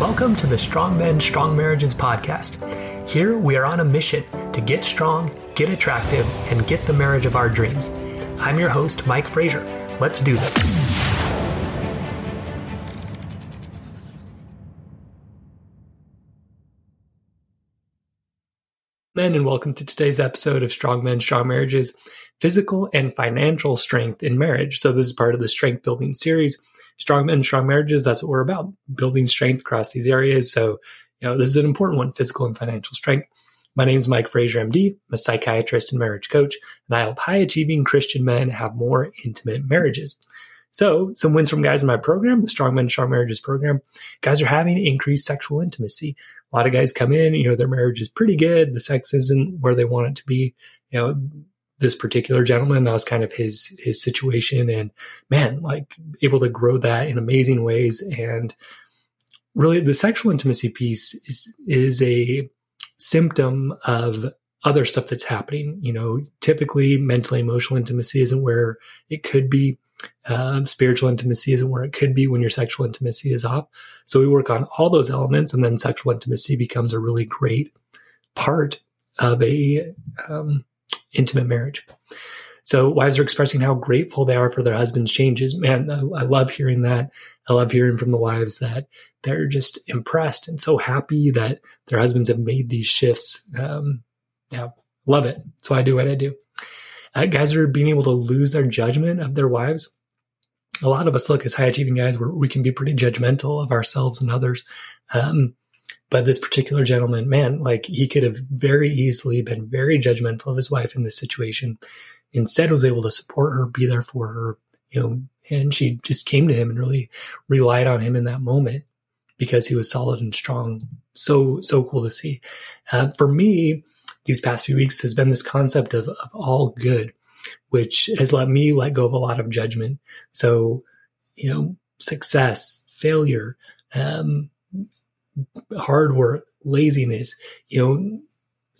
Welcome to the Strong Men, Strong Marriages podcast. Here we are on a mission to get strong, get attractive, and get the marriage of our dreams. I'm your host, Mike Frazier. Let's do this. Men, and welcome to today's episode of Strong Men, Strong Marriages Physical and Financial Strength in Marriage. So, this is part of the Strength Building series strong men, strong marriages, that's what we're about, building strength across these areas. So, you know, this is an important one, physical and financial strength. My name is Mike Frazier, MD. I'm a psychiatrist and marriage coach, and I help high achieving Christian men have more intimate marriages. So, some wins from guys in my program, the Strong Men, Strong Marriages program. Guys are having increased sexual intimacy. A lot of guys come in, you know, their marriage is pretty good. The sex isn't where they want it to be. You know, this particular gentleman. That was kind of his his situation, and man, like able to grow that in amazing ways. And really, the sexual intimacy piece is is a symptom of other stuff that's happening. You know, typically mental emotional intimacy isn't where it could be. Uh, spiritual intimacy isn't where it could be when your sexual intimacy is off. So we work on all those elements, and then sexual intimacy becomes a really great part of a um, intimate marriage. So wives are expressing how grateful they are for their husband's changes. Man, I, I, love hearing that. I love hearing from the wives that they're just impressed and so happy that their husbands have made these shifts. Um, yeah, love it. So I do what I do. Uh, guys are being able to lose their judgment of their wives. A lot of us look as high achieving guys where we can be pretty judgmental of ourselves and others. Um, but this particular gentleman, man, like he could have very easily been very judgmental of his wife in this situation. Instead, was able to support her, be there for her, you know, and she just came to him and really relied on him in that moment because he was solid and strong. So, so cool to see. Uh, for me, these past few weeks has been this concept of, of all good, which has let me let go of a lot of judgment. So, you know, success, failure, um, hard work, laziness, you know,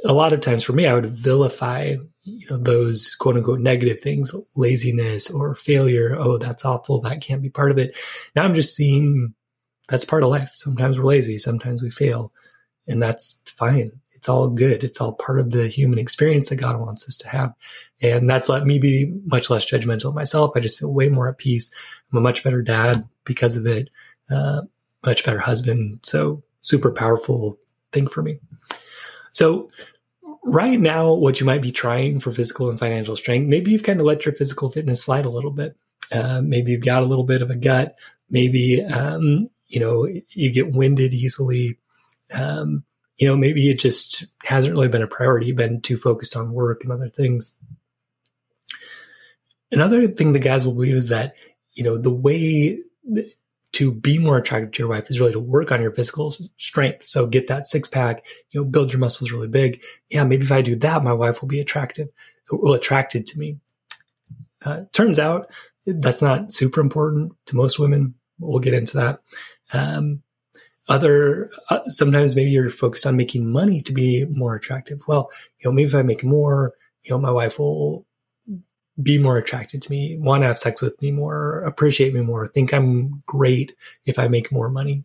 a lot of times for me, I would vilify, you know, those quote unquote negative things, laziness or failure. Oh, that's awful. That can't be part of it. Now I'm just seeing that's part of life. Sometimes we're lazy. Sometimes we fail and that's fine. It's all good. It's all part of the human experience that God wants us to have. And that's let me be much less judgmental of myself. I just feel way more at peace. I'm a much better dad because of it. Uh, much better husband. So super powerful thing for me. So right now, what you might be trying for physical and financial strength, maybe you've kind of let your physical fitness slide a little bit. Uh, maybe you've got a little bit of a gut. Maybe, um, you know, you get winded easily. Um, you know, maybe it just hasn't really been a priority. Been too focused on work and other things. Another thing the guys will believe is that, you know, the way to be more attractive to your wife is really to work on your physical strength. So get that six pack, you know, build your muscles really big. Yeah, maybe if I do that, my wife will be attractive, will attracted to me. Uh, turns out that's not super important to most women. We'll get into that. Um, other uh, sometimes maybe you're focused on making money to be more attractive. Well, you know, maybe if I make more, you know, my wife will be more attracted to me, want to have sex with me more, appreciate me more, think I'm great if I make more money.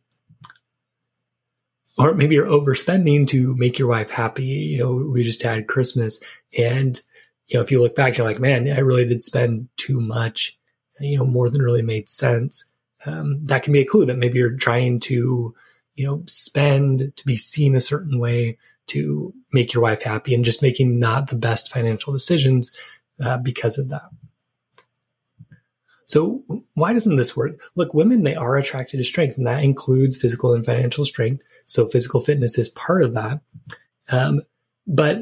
Or maybe you're overspending to make your wife happy. You know, we just had Christmas and, you know, if you look back, you're like, man, I really did spend too much, you know, more than really made sense. Um, that can be a clue that maybe you're trying to, you know, spend to be seen a certain way to make your wife happy and just making not the best financial decisions uh, because of that. So why doesn't this work? Look, women, they are attracted to strength and that includes physical and financial strength. So physical fitness is part of that. Um, but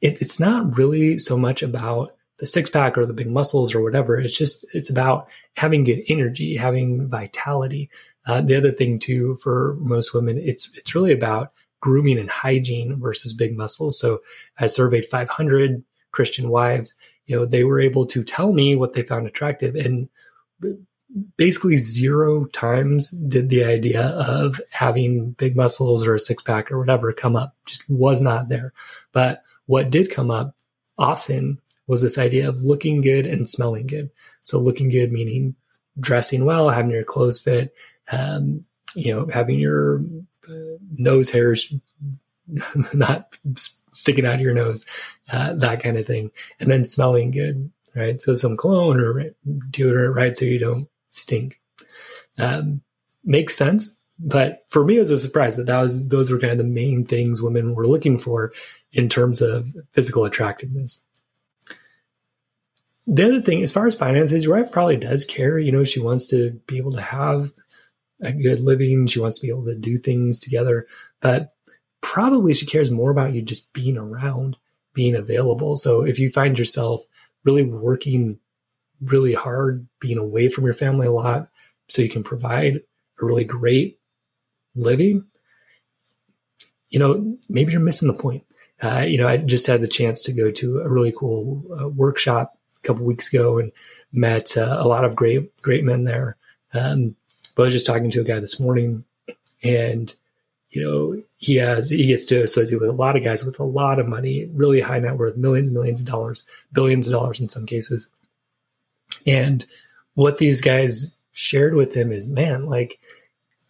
it, it's not really so much about the six pack or the big muscles or whatever. It's just, it's about having good energy, having vitality. Uh, the other thing too, for most women, it's, it's really about grooming and hygiene versus big muscles. So I surveyed 500 Christian wives, you know, they were able to tell me what they found attractive. And basically zero times did the idea of having big muscles or a six pack or whatever come up. Just was not there. But what did come up often was this idea of looking good and smelling good. So looking good meaning dressing well, having your clothes fit, um, you know, having your uh, nose hairs not sticking out of your nose, uh, that kind of thing, and then smelling good, right? So some cologne or deodorant, right? So you don't stink. Um, makes sense. But for me, it was a surprise that, that was those were kind of the main things women were looking for in terms of physical attractiveness. The other thing, as far as finances, your wife probably does care. You know, she wants to be able to have a good living. She wants to be able to do things together, but probably she cares more about you just being around, being available. So if you find yourself really working really hard, being away from your family a lot, so you can provide a really great living, you know, maybe you're missing the point. Uh, you know, I just had the chance to go to a really cool uh, workshop a couple weeks ago and met uh, a lot of great, great men there. Um, but I was just talking to a guy this morning, and you know, he has he gets to associate with a lot of guys with a lot of money, really high net worth, millions and millions of dollars, billions of dollars in some cases. And what these guys shared with him is, man, like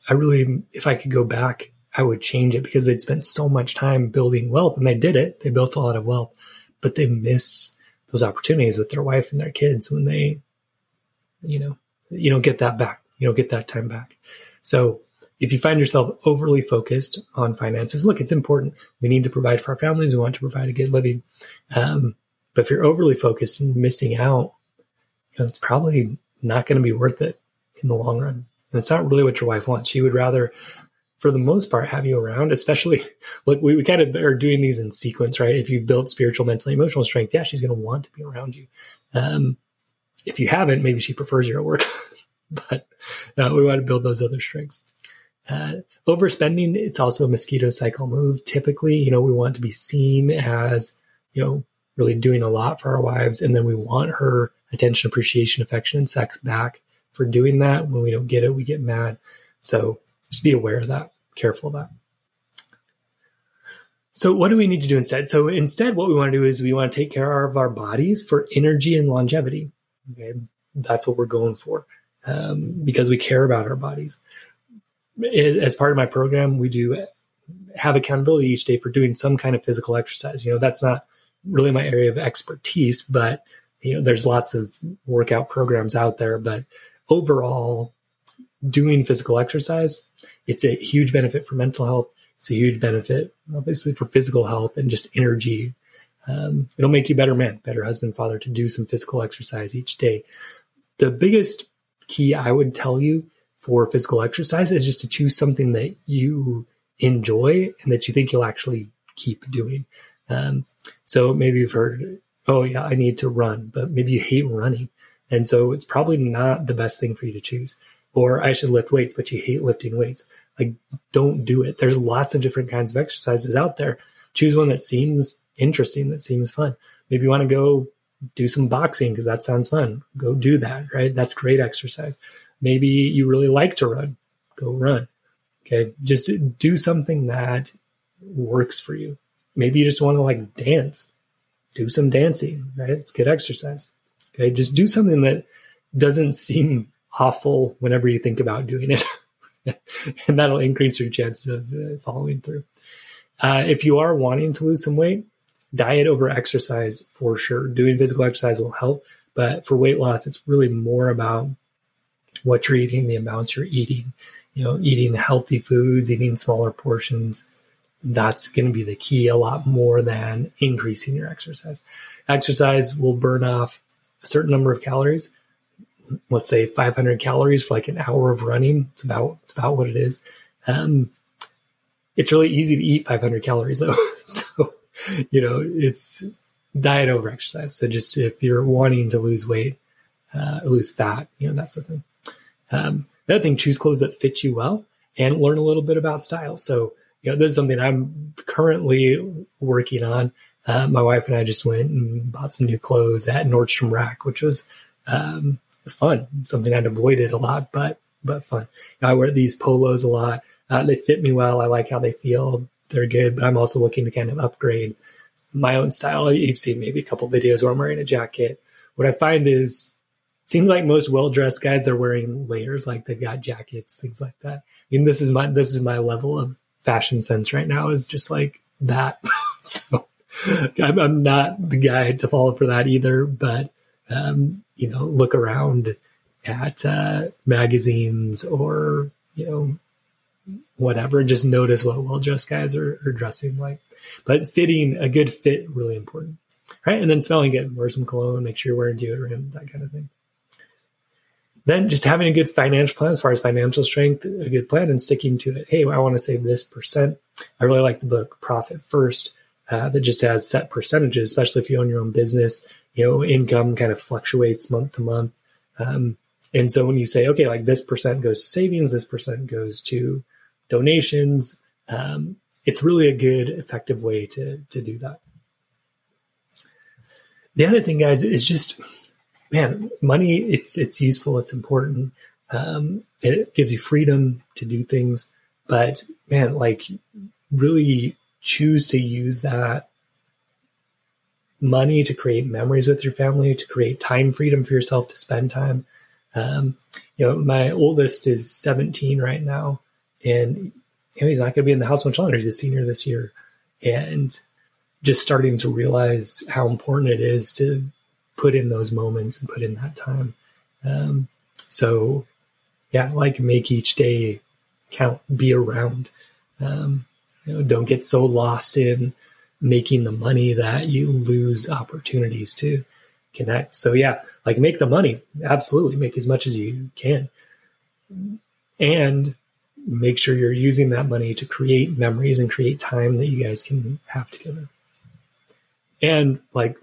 I really, if I could go back, I would change it because they'd spent so much time building wealth and they did it. They built a lot of wealth, but they miss those opportunities with their wife and their kids when they, you know, you don't get that back you know get that time back so if you find yourself overly focused on finances look it's important. We need to provide for our families. We want to provide a good living. Um, but if you're overly focused and missing out you know, it's probably not going to be worth it in the long run. And it's not really what your wife wants. She would rather for the most part have you around especially look we, we kind of are doing these in sequence right? If you've built spiritual mental emotional strength yeah she's going to want to be around you. Um, if you haven't maybe she prefers you at work. But uh, we want to build those other strengths. Uh, overspending, it's also a mosquito cycle move. Typically, you know, we want to be seen as, you know, really doing a lot for our wives. And then we want her attention, appreciation, affection, and sex back for doing that. When we don't get it, we get mad. So just be aware of that, careful of that. So, what do we need to do instead? So, instead, what we want to do is we want to take care of our bodies for energy and longevity. Okay. That's what we're going for um, because we care about our bodies. As part of my program, we do have accountability each day for doing some kind of physical exercise. You know, that's not really my area of expertise, but you know, there's lots of workout programs out there. But overall, doing physical exercise, it's a huge benefit for mental health. It's a huge benefit, obviously, for physical health and just energy. Um, it'll make you better man, better husband, father to do some physical exercise each day. The biggest key I would tell you for physical exercise is just to choose something that you enjoy and that you think you'll actually keep doing. Um, so maybe you've heard, oh, yeah, I need to run, but maybe you hate running. And so it's probably not the best thing for you to choose. Or I should lift weights, but you hate lifting weights. Like, don't do it. There's lots of different kinds of exercises out there. Choose one that seems interesting, that seems fun. Maybe you want to go do some boxing because that sounds fun. Go do that, right? That's great exercise. Maybe you really like to run. Go run. Okay. Just do something that works for you. Maybe you just want to like dance. Do some dancing, right? It's good exercise. Okay. Just do something that doesn't seem awful whenever you think about doing it. and that'll increase your chance of uh, following through. Uh, if you are wanting to lose some weight, diet over exercise for sure. Doing physical exercise will help, but for weight loss, it's really more about what you're eating, the amounts you're eating. You know, eating healthy foods, eating smaller portions. That's going to be the key a lot more than increasing your exercise. Exercise will burn off a certain number of calories. Let's say 500 calories for like an hour of running. It's about it's about what it is. Um, it's really easy to eat 500 calories though. so you know, it's diet over exercise. So just if you're wanting to lose weight, uh, lose fat, you know, that's the thing. Um, the other thing, choose clothes that fit you well and learn a little bit about style. So, you know, this is something I'm currently working on. Uh, my wife and I just went and bought some new clothes at Nordstrom Rack, which was um, fun. Something I'd avoided a lot, but but fun. I wear these polos a lot. Uh, they fit me well. I like how they feel they're good, but I'm also looking to kind of upgrade my own style. You've seen maybe a couple videos where I'm wearing a jacket. What I find is seems like most well dressed guys they're wearing layers, like they've got jackets, things like that. I mean, this is my this is my level of fashion sense right now is just like that. so I'm, I'm, not the guy to follow for that either, but um, you know, look around at uh, magazines or you know whatever, just notice what well dressed guys are, are dressing like. But fitting a good fit really important, right? And then smelling good. Wear some cologne. Make sure you're wearing deodorant. That kind of thing then just having a good financial plan as far as financial strength, a good plan and sticking to it. Hey, I want to save this percent. I really like the book Profit First uh, that just has set percentages, especially if you own your own business. You know, income kind of fluctuates month to month. Um, and so when you say, okay, like this percent goes to savings, this percent goes to donations, um, it's really a good, effective way to, to do that. The other thing, guys, is just man, money it's it's useful, it's important. Um, it gives you freedom to do things, but man, like really choose to use that money to create memories with your family, to create time freedom for yourself to spend time. Um, you know, my oldest is 17 right now, and you know, he's not going to be in the house much longer. He's a senior this year, and just starting to realize how important it is to put in those moments and put in that time. Um, so, yeah, like make each day count, be around. Um, you know, don't get so lost in making the money that you lose opportunities to connect. So, yeah, like make the money. Absolutely, make as much as you can, and make sure you're using that money to create memories and create time that you guys can have together. And like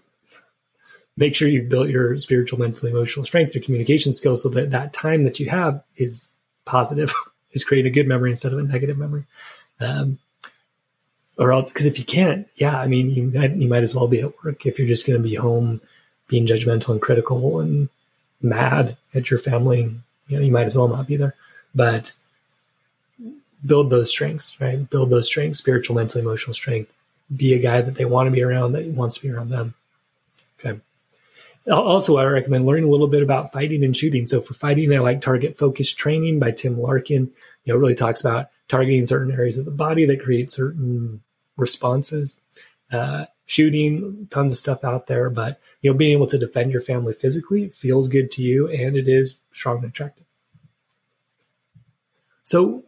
make sure you've built your spiritual, mental, emotional strength, your communication skills, so that that time that you have is positive, is creating a good memory instead of a negative memory. Um, or else, because if you can't, yeah, I mean, you might, you might as well be at work if you're just going to be home, being judgmental and critical and mad at your family. You know, you might as well not be there. But build those strengths, right? Build those strengths, spiritual, mental, emotional strength. Be a guy that they want to be around, that wants to be around them. Okay. Also, I recommend learning a little bit about fighting and shooting. So for fighting, I like Target Focused Training by Tim Larkin. You know, really talks about targeting certain areas of the body that create certain responses. Uh, shooting, tons of stuff out there, but you know, being able to defend your family physically feels good to you, and it is strong and attractive. So,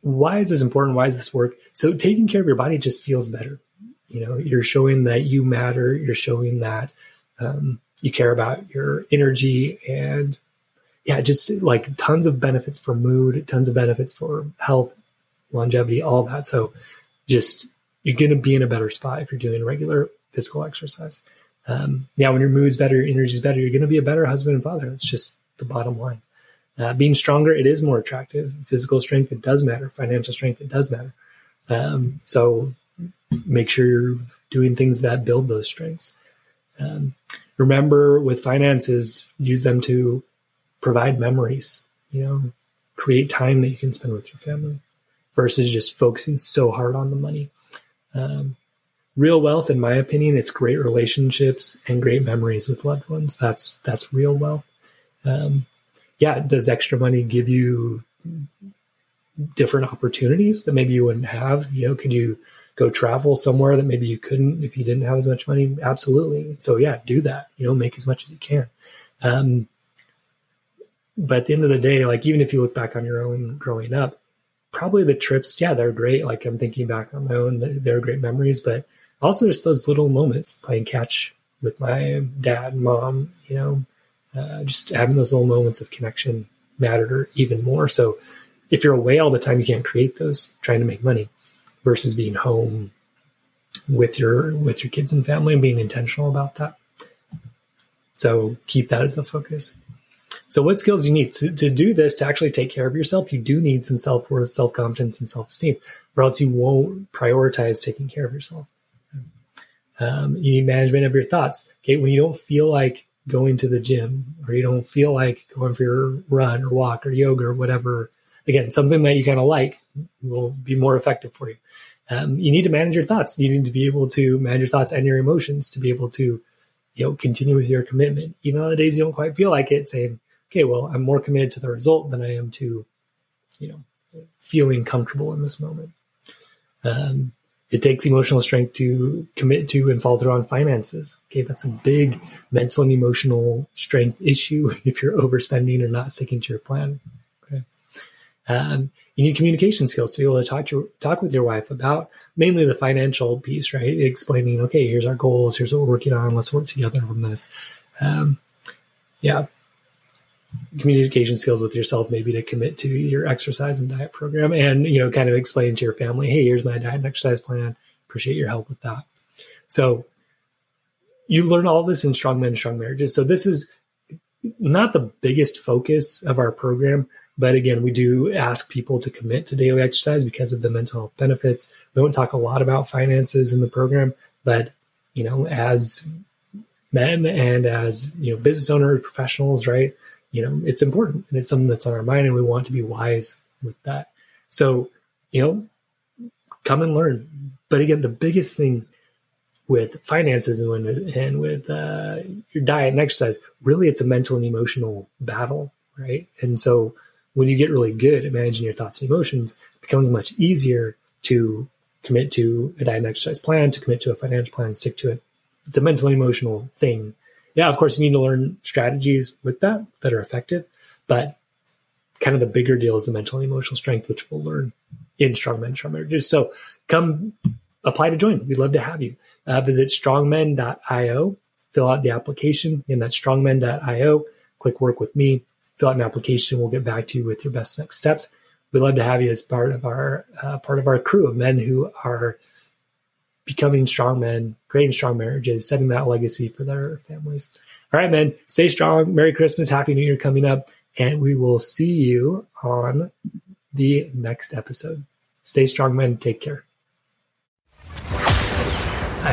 why is this important? Why does this work? So, taking care of your body just feels better. You know, you're showing that you matter. You're showing that um, you care about your energy and yeah, just like tons of benefits for mood, tons of benefits for health, longevity, all that. So just you're going to be in a better spot if you're doing regular physical exercise. Um, yeah, when your mood's better, your energy's better, you're going to be a better husband and father. That's just the bottom line. Uh, being stronger, it is more attractive. Physical strength, it does matter. Financial strength, it does matter. Um, so make sure you're doing things that build those strengths. Um, remember with finances, use them to provide memories, you know, create time that you can spend with your family versus just focusing so hard on the money. Um, real wealth, in my opinion, it's great relationships and great memories with loved ones. That's that's real wealth. Um, yeah, does extra money give you different opportunities that maybe you wouldn't have? You know, could you go travel somewhere that maybe you couldn't if you didn't have as much money? Absolutely. So yeah, do that. You know, make as much as you can. Um, but at the end of the day, like even if you look back on your own growing up, probably the trips, yeah, they're great. Like I'm thinking back on my own, they're great memories. But also just those little moments playing catch with my dad mom. You know, uh, just having those little moments of connection mattered even more. So if you're away all the time, you can't create those trying to make money versus being home with your with your kids and family and being intentional about that. So keep that as the focus. So what skills you need to, to do this to actually take care of yourself? You do need some self worth, self confidence, and self esteem, or else you won't prioritize taking care of yourself. Um, you need management of your thoughts. Okay, when you don't feel like going to the gym, or you don't feel like going for your run or walk or yoga or whatever again, something that you kind of like will be more effective for you. Um, you need to manage your thoughts. You need to be able to manage your thoughts and your emotions to be able to you know, continue with your commitment, even on the days you don't quite feel like it, saying, okay, well, I'm more committed to the result than I am to, you know, feeling comfortable in this moment. Um, it takes emotional strength to commit to and follow through on finances. Okay, that's a big mental and emotional strength issue if you're overspending or not sticking to your plan. Um, you need communication skills to be able to talk to talk with your wife about mainly the financial piece, right? Explaining, okay, here's our goals, here's what we're working on, let's work together on this. Um, yeah, communication skills with yourself, maybe to commit to your exercise and diet program, and you know, kind of explain to your family, hey, here's my diet and exercise plan. Appreciate your help with that. So you learn all this in Strong Men, Strong Marriages. So this is not the biggest focus of our program, but again, we do ask people to commit to daily exercise because of the mental health benefits. We don't talk a lot about finances in the program, but you know, as men and as you know, business owners, professionals, right? You know, it's important and it's something that's on our mind, and we want to be wise with that. So, you know, come and learn. But again, the biggest thing with finances and, with, and with uh, your diet and exercise, really, it's a mental and emotional battle, right? And so when you get really good at managing your thoughts and emotions, it becomes much easier to commit to a diet and exercise plan, to commit to a financial plan, stick to it. It's a mental and emotional thing. Yeah, of course, you need to learn strategies with that that are effective, but kind of the bigger deal is the mental and emotional strength, which we'll learn in Strong Men, Strong Marriages. So come apply to join. We'd love to have you. Uh, visit strongmen.io, fill out the application, and that's strongmen.io. Click work with me fill out an application. We'll get back to you with your best next steps. We'd love to have you as part of our uh, part of our crew of men who are becoming strong men, creating strong marriages, setting that legacy for their families. All right, men, stay strong. Merry Christmas, Happy New Year coming up, and we will see you on the next episode. Stay strong, men. Take care.